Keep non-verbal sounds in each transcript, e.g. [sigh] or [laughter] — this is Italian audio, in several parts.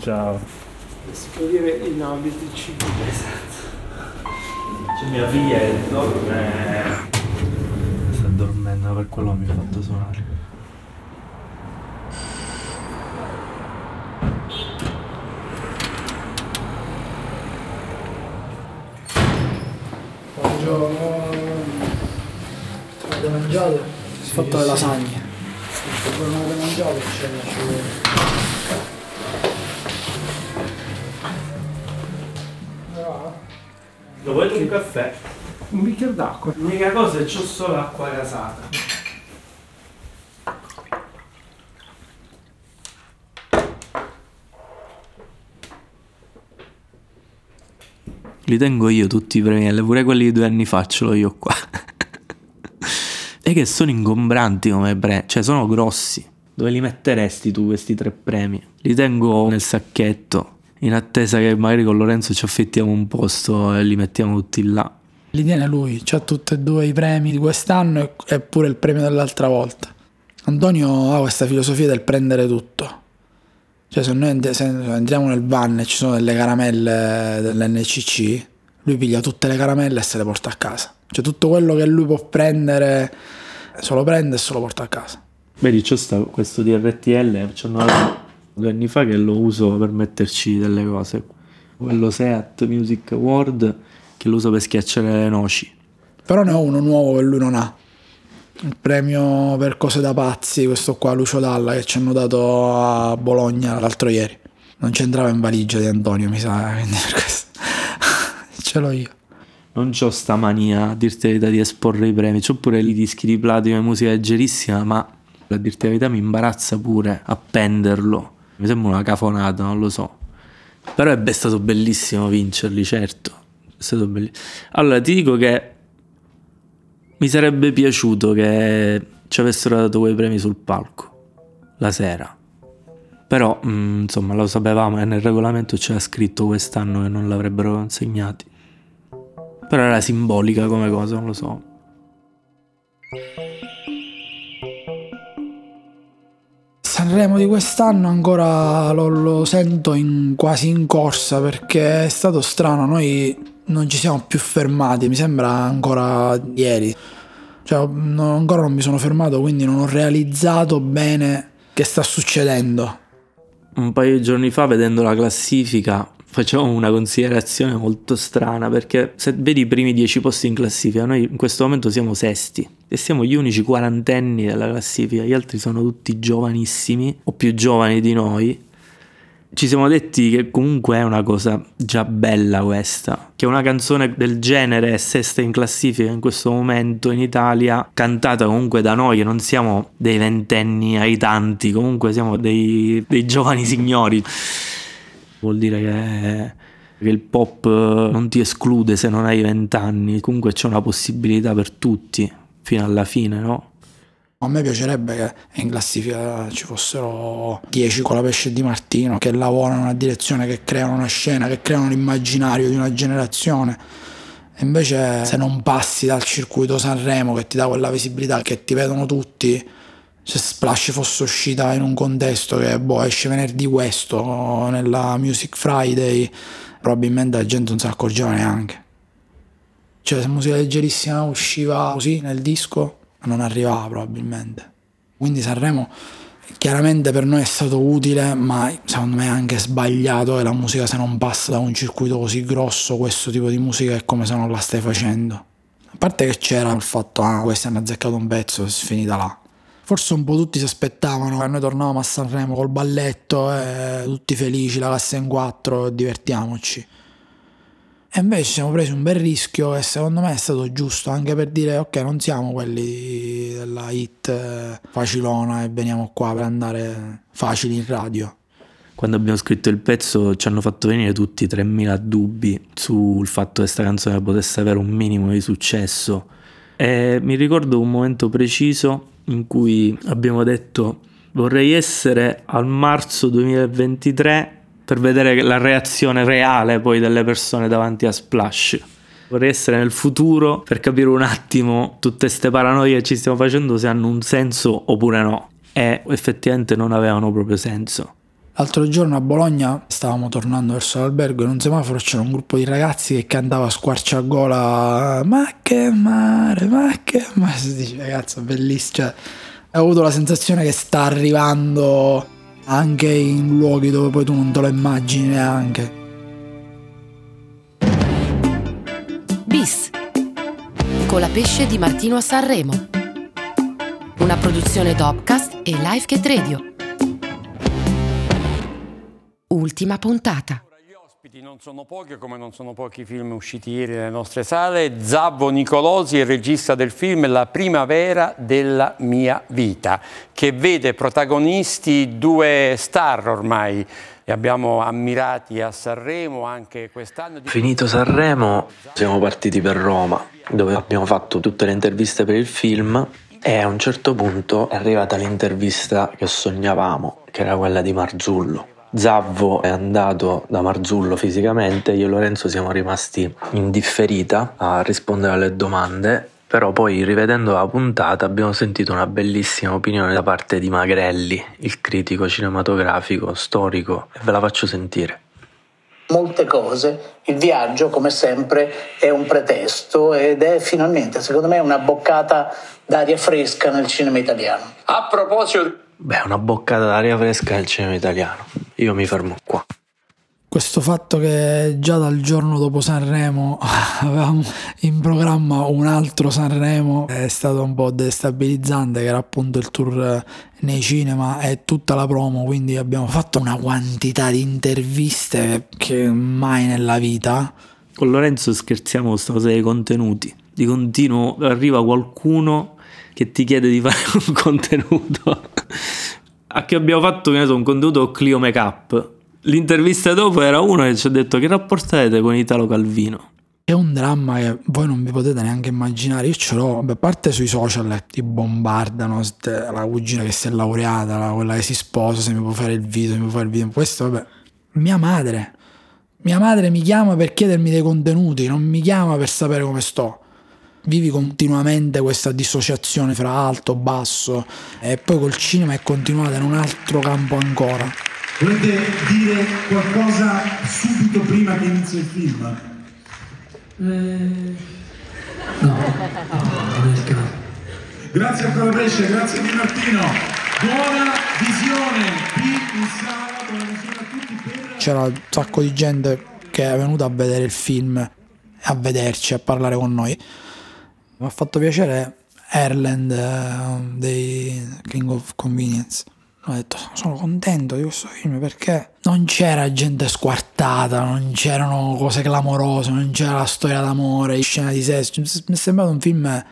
Ciao. Si può dire in abiti civili. C'è mia figlia che dorme. Sta dormendo, per quello mi ha fatto suonare. Buongiorno. Avete mangiato? Si è fatto le lasagne. Non avete mangiato c'è Lo vuoi un caffè? Un bicchiere d'acqua. L'unica cosa è che c'ho solo acqua gasata. Li tengo io tutti i premi L, pure quelli di due anni fa ce l'ho io qua. [laughs] e che sono ingombranti come premi, cioè sono grossi. Dove li metteresti tu questi tre premi? Li tengo nel sacchetto, in attesa che magari con Lorenzo ci affittiamo un posto e li mettiamo tutti là. Li tiene lui, c'ha tutti e due i premi di quest'anno e- pure il premio dell'altra volta. Antonio ha questa filosofia del prendere tutto. Cioè se noi entriamo nel van e ci sono delle caramelle dell'NCC, lui piglia tutte le caramelle e se le porta a casa. Cioè tutto quello che lui può prendere, se lo prende e se lo porta a casa. Vedi, sta, questo DRTL, hanno dato due anni fa che lo uso per metterci delle cose. Quello Seat Music Award che lo uso per schiacciare le noci. Però ne ho uno nuovo che lui non ha. Il premio per cose da pazzi, questo qua Lucio Dalla che ci hanno dato a Bologna l'altro ieri. Non c'entrava in valigia di Antonio, mi sa, quindi per questo [laughs] ce l'ho io. Non c'ho sta mania, a dirti la verità, di esporre i premi. C'ho pure i dischi di platino e musica leggerissima, ma a dirti la verità mi imbarazza pure appenderlo. Mi sembra una cafonata, non lo so. Però è stato bellissimo vincerli, certo. È stato bellissimo. Allora, ti dico che mi sarebbe piaciuto che ci avessero dato quei premi sul palco la sera. Però, mm, insomma, lo sapevamo e nel regolamento c'era scritto quest'anno che non l'avrebbero consegnati. Però era simbolica come cosa, non lo so. Sanremo di quest'anno ancora lo, lo sento in- quasi in corsa perché è stato strano, noi non ci siamo più fermati, mi sembra ancora ieri. Cioè, no- ancora non mi sono fermato, quindi non ho realizzato bene che sta succedendo. Un paio di giorni fa, vedendo la classifica, facevo una considerazione molto strana perché se vedi i primi dieci posti in classifica, noi in questo momento siamo sesti e siamo gli unici quarantenni della classifica, gli altri sono tutti giovanissimi o più giovani di noi. Ci siamo detti che comunque è una cosa già bella questa, che una canzone del genere è sesta in classifica in questo momento in Italia, cantata comunque da noi, che non siamo dei ventenni ai tanti, comunque siamo dei, dei giovani signori. Vuol dire che, che il pop non ti esclude se non hai vent'anni, comunque c'è una possibilità per tutti, fino alla fine, no? A me piacerebbe che in classifica ci fossero 10 con la pesce di Martino che lavorano in una direzione, che creano una scena, che creano l'immaginario di una generazione. E invece se non passi dal circuito Sanremo che ti dà quella visibilità che ti vedono tutti, se Splash fosse uscita in un contesto che boh, esce venerdì questo nella Music Friday, probabilmente la gente non ne accorgeva neanche. Cioè se musica leggerissima usciva così nel disco non arrivava probabilmente. Quindi Sanremo chiaramente per noi è stato utile, ma secondo me è anche sbagliato e la musica se non passa da un circuito così grosso, questo tipo di musica è come se non la stai facendo. A parte che c'era il fatto, ah, questi hanno azzeccato un pezzo, è finita là. Forse un po' tutti si aspettavano che noi tornavamo a Sanremo col balletto, e tutti felici, la classe in quattro, divertiamoci. E invece ci siamo presi un bel rischio e secondo me è stato giusto anche per dire ok non siamo quelli della hit eh, facilona e veniamo qua per andare facili in radio. Quando abbiamo scritto il pezzo ci hanno fatto venire tutti 3000 dubbi sul fatto che questa canzone potesse avere un minimo di successo. E mi ricordo un momento preciso in cui abbiamo detto vorrei essere al marzo 2023 per vedere la reazione reale poi delle persone davanti a Splash. Vorrei essere nel futuro per capire un attimo tutte queste paranoie che ci stiamo facendo se hanno un senso oppure no. E effettivamente non avevano proprio senso. L'altro giorno a Bologna stavamo tornando verso l'albergo e in un semaforo c'era un gruppo di ragazzi che cantava a squarciagola Ma che mare, ma che mare [laughs] si dice ragazzo bellissimo cioè, ho avuto la sensazione che sta arrivando anche in luoghi dove poi tu non te lo immagini neanche. Bis con la pesce di Martino a Sanremo. Una produzione Topcast e Live Cat Radio ultima puntata. Gli ospiti non sono pochi, come non sono pochi i film usciti ieri nelle nostre sale. Zabbo Nicolosi, il regista del film La primavera della mia vita, che vede protagonisti due star ormai. Li abbiamo ammirati a Sanremo anche quest'anno. Finito Sanremo, siamo partiti per Roma, dove abbiamo fatto tutte le interviste per il film. E a un certo punto è arrivata l'intervista che sognavamo, che era quella di Marzullo. Zavvo è andato da Marzullo fisicamente, io e Lorenzo siamo rimasti in differita a rispondere alle domande, però poi rivedendo la puntata abbiamo sentito una bellissima opinione da parte di Magrelli, il critico cinematografico, storico, e ve la faccio sentire molte cose. Il viaggio, come sempre, è un pretesto ed è finalmente, secondo me, una boccata d'aria fresca nel cinema italiano. A proposito Beh, una boccata d'aria fresca nel cinema italiano. Io mi fermo qua. Questo fatto che già dal giorno dopo Sanremo [laughs] avevamo in programma un altro Sanremo è stato un po' destabilizzante, che era appunto il tour nei cinema e tutta la promo, quindi abbiamo fatto una quantità di interviste che mai nella vita. Con Lorenzo scherziamo con questa cosa dei contenuti. Di continuo arriva qualcuno che ti chiede di fare un [laughs] contenuto. A che abbiamo fatto so, un contenuto con Clio Makeup. L'intervista dopo era uno che ci ha detto che rapporto avete con Italo Calvino. È un dramma che voi non vi potete neanche immaginare. Io ce l'ho, a parte sui social eh, ti bombardano, la cugina che si è laureata, quella che si sposa, se mi può fare il video, se mi può fare il video. Questo, vabbè. Mia madre. Mia madre mi chiama per chiedermi dei contenuti, non mi chiama per sapere come sto vivi continuamente questa dissociazione fra alto, basso e poi col cinema è continuata in un altro campo ancora. Volete dire qualcosa subito prima che inizi il film? Eh... No, no, Grazie ancora Pesce, grazie Di Martino. Buona visione qui in sala, buona visione a tutti per... C'era un sacco di gente che è venuta a vedere il film, a vederci, a parlare con noi. Mi ha fatto piacere Erland uh, dei King of Convenience. Ho detto sono contento di questo film perché non c'era gente squartata, non c'erano cose clamorose, non c'era la storia d'amore, scena di sesso. Mi è sembrato un film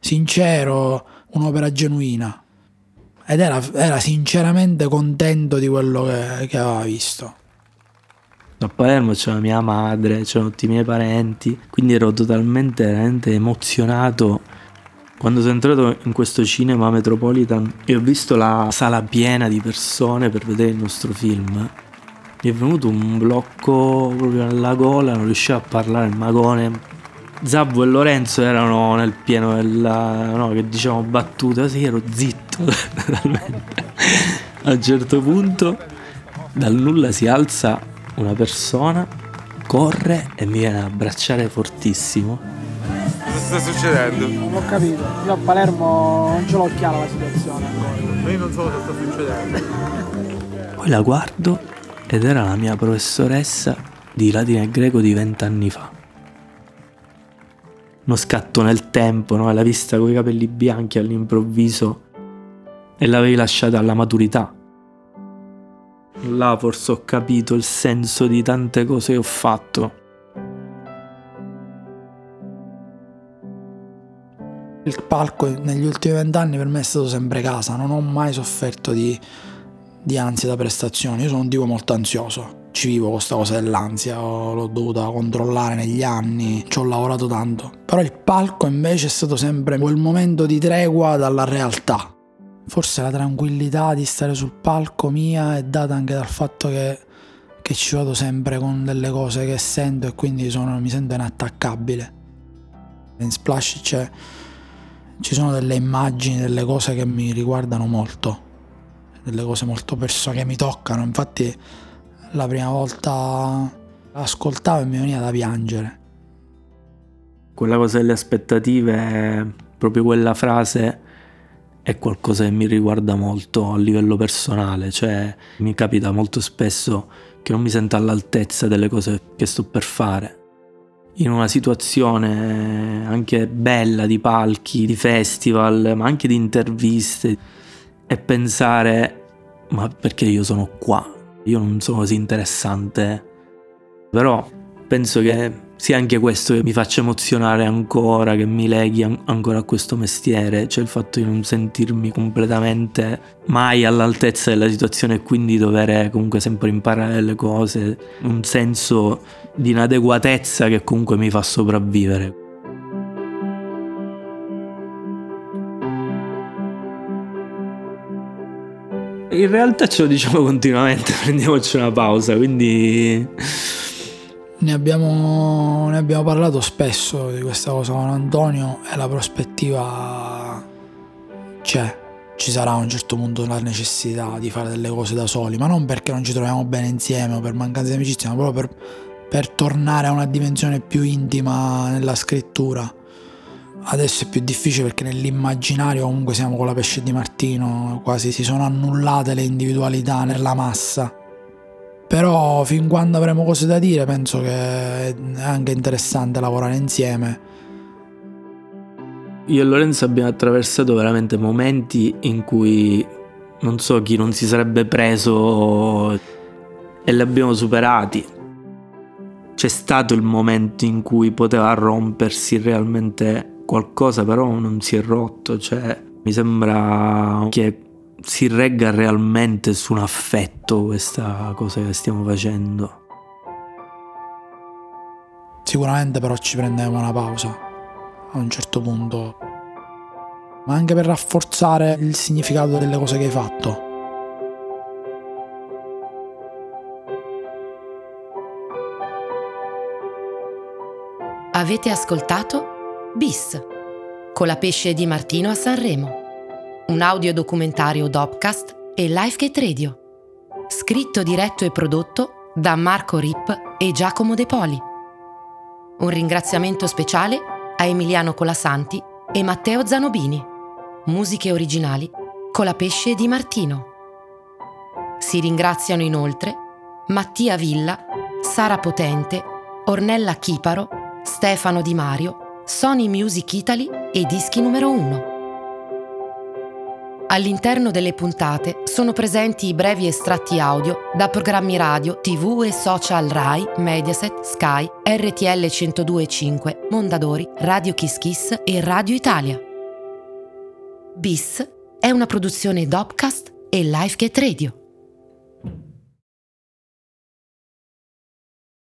sincero, un'opera genuina. Ed era, era sinceramente contento di quello che, che aveva visto. A Palermo c'era mia madre, c'erano tutti i miei parenti, quindi ero totalmente veramente emozionato quando sono entrato in questo cinema Metropolitan e ho visto la sala piena di persone per vedere il nostro film. Mi è venuto un blocco proprio nella gola, non riuscivo a parlare il magone. Zabbo e Lorenzo erano nel pieno della, no, che diciamo battuta, sì, ero zitto. [laughs] A un certo punto dal nulla si alza una persona corre e mi viene a abbracciare fortissimo. Cosa sta succedendo? Non ho capito, io a Palermo non ce l'ho chiara la situazione ancora. Io non so cosa sta succedendo. Poi la guardo ed era la mia professoressa di latino e greco di vent'anni fa. Uno scatto nel tempo, no? l'ha vista con i capelli bianchi all'improvviso e l'avevi lasciata alla maturità Là forse ho capito il senso di tante cose che ho fatto. Il palco negli ultimi vent'anni per me è stato sempre casa, non ho mai sofferto di, di ansia da prestazioni, io sono un tipo molto ansioso, ci vivo questa cosa dell'ansia, l'ho dovuta controllare negli anni, ci ho lavorato tanto, però il palco invece è stato sempre quel momento di tregua dalla realtà, Forse la tranquillità di stare sul palco mia è data anche dal fatto che, che ci vado sempre con delle cose che sento e quindi sono, mi sento inattaccabile. In Splash ci sono delle immagini, delle cose che mi riguardano molto. delle cose molto persone che mi toccano. Infatti la prima volta ascoltavo e mi veniva da piangere. Quella cosa delle aspettative, proprio quella frase è qualcosa che mi riguarda molto a livello personale, cioè mi capita molto spesso che non mi sento all'altezza delle cose che sto per fare. In una situazione anche bella di palchi, di festival, ma anche di interviste, e pensare, ma perché io sono qua? Io non sono così interessante. Però penso che sia anche questo mi faccia emozionare ancora, che mi leghi an- ancora a questo mestiere, cioè il fatto di non sentirmi completamente mai all'altezza della situazione e quindi dover comunque sempre imparare le cose, un senso di inadeguatezza che comunque mi fa sopravvivere. In realtà ce lo diciamo [laughs] continuamente, [laughs] prendiamoci una pausa, quindi... Ne abbiamo, ne abbiamo parlato spesso di questa cosa con Antonio e la prospettiva c'è. Ci sarà a un certo punto la necessità di fare delle cose da soli, ma non perché non ci troviamo bene insieme o per mancanza di amicizia, ma proprio per, per tornare a una dimensione più intima nella scrittura Adesso è più difficile perché nell'immaginario comunque siamo con la pesce di Martino, quasi si sono annullate le individualità nella massa. Però fin quando avremo cose da dire penso che è anche interessante lavorare insieme. Io e Lorenzo abbiamo attraversato veramente momenti in cui non so chi non si sarebbe preso e li abbiamo superati. C'è stato il momento in cui poteva rompersi realmente qualcosa però non si è rotto, cioè mi sembra che si regga realmente su un affetto questa cosa che stiamo facendo. Sicuramente però ci prendiamo una pausa a un certo punto, ma anche per rafforzare il significato delle cose che hai fatto. Avete ascoltato Bis, con la pesce di Martino a Sanremo. Un audiodocumentario Dopcast e Lifegate Radio. Scritto, diretto e prodotto da Marco Rip e Giacomo De Poli. Un ringraziamento speciale a Emiliano Colasanti e Matteo Zanobini. Musiche originali con la pesce di Martino. Si ringraziano inoltre Mattia Villa, Sara Potente, Ornella Chiparo, Stefano Di Mario, Sony Music Italy e dischi numero 1. All'interno delle puntate sono presenti i brevi estratti audio da programmi radio, tv e social Rai, Mediaset, Sky, RTL 102.5, Mondadori, Radio Kiss Kiss e Radio Italia. Bis è una produzione Dopcast e Lifegate Radio.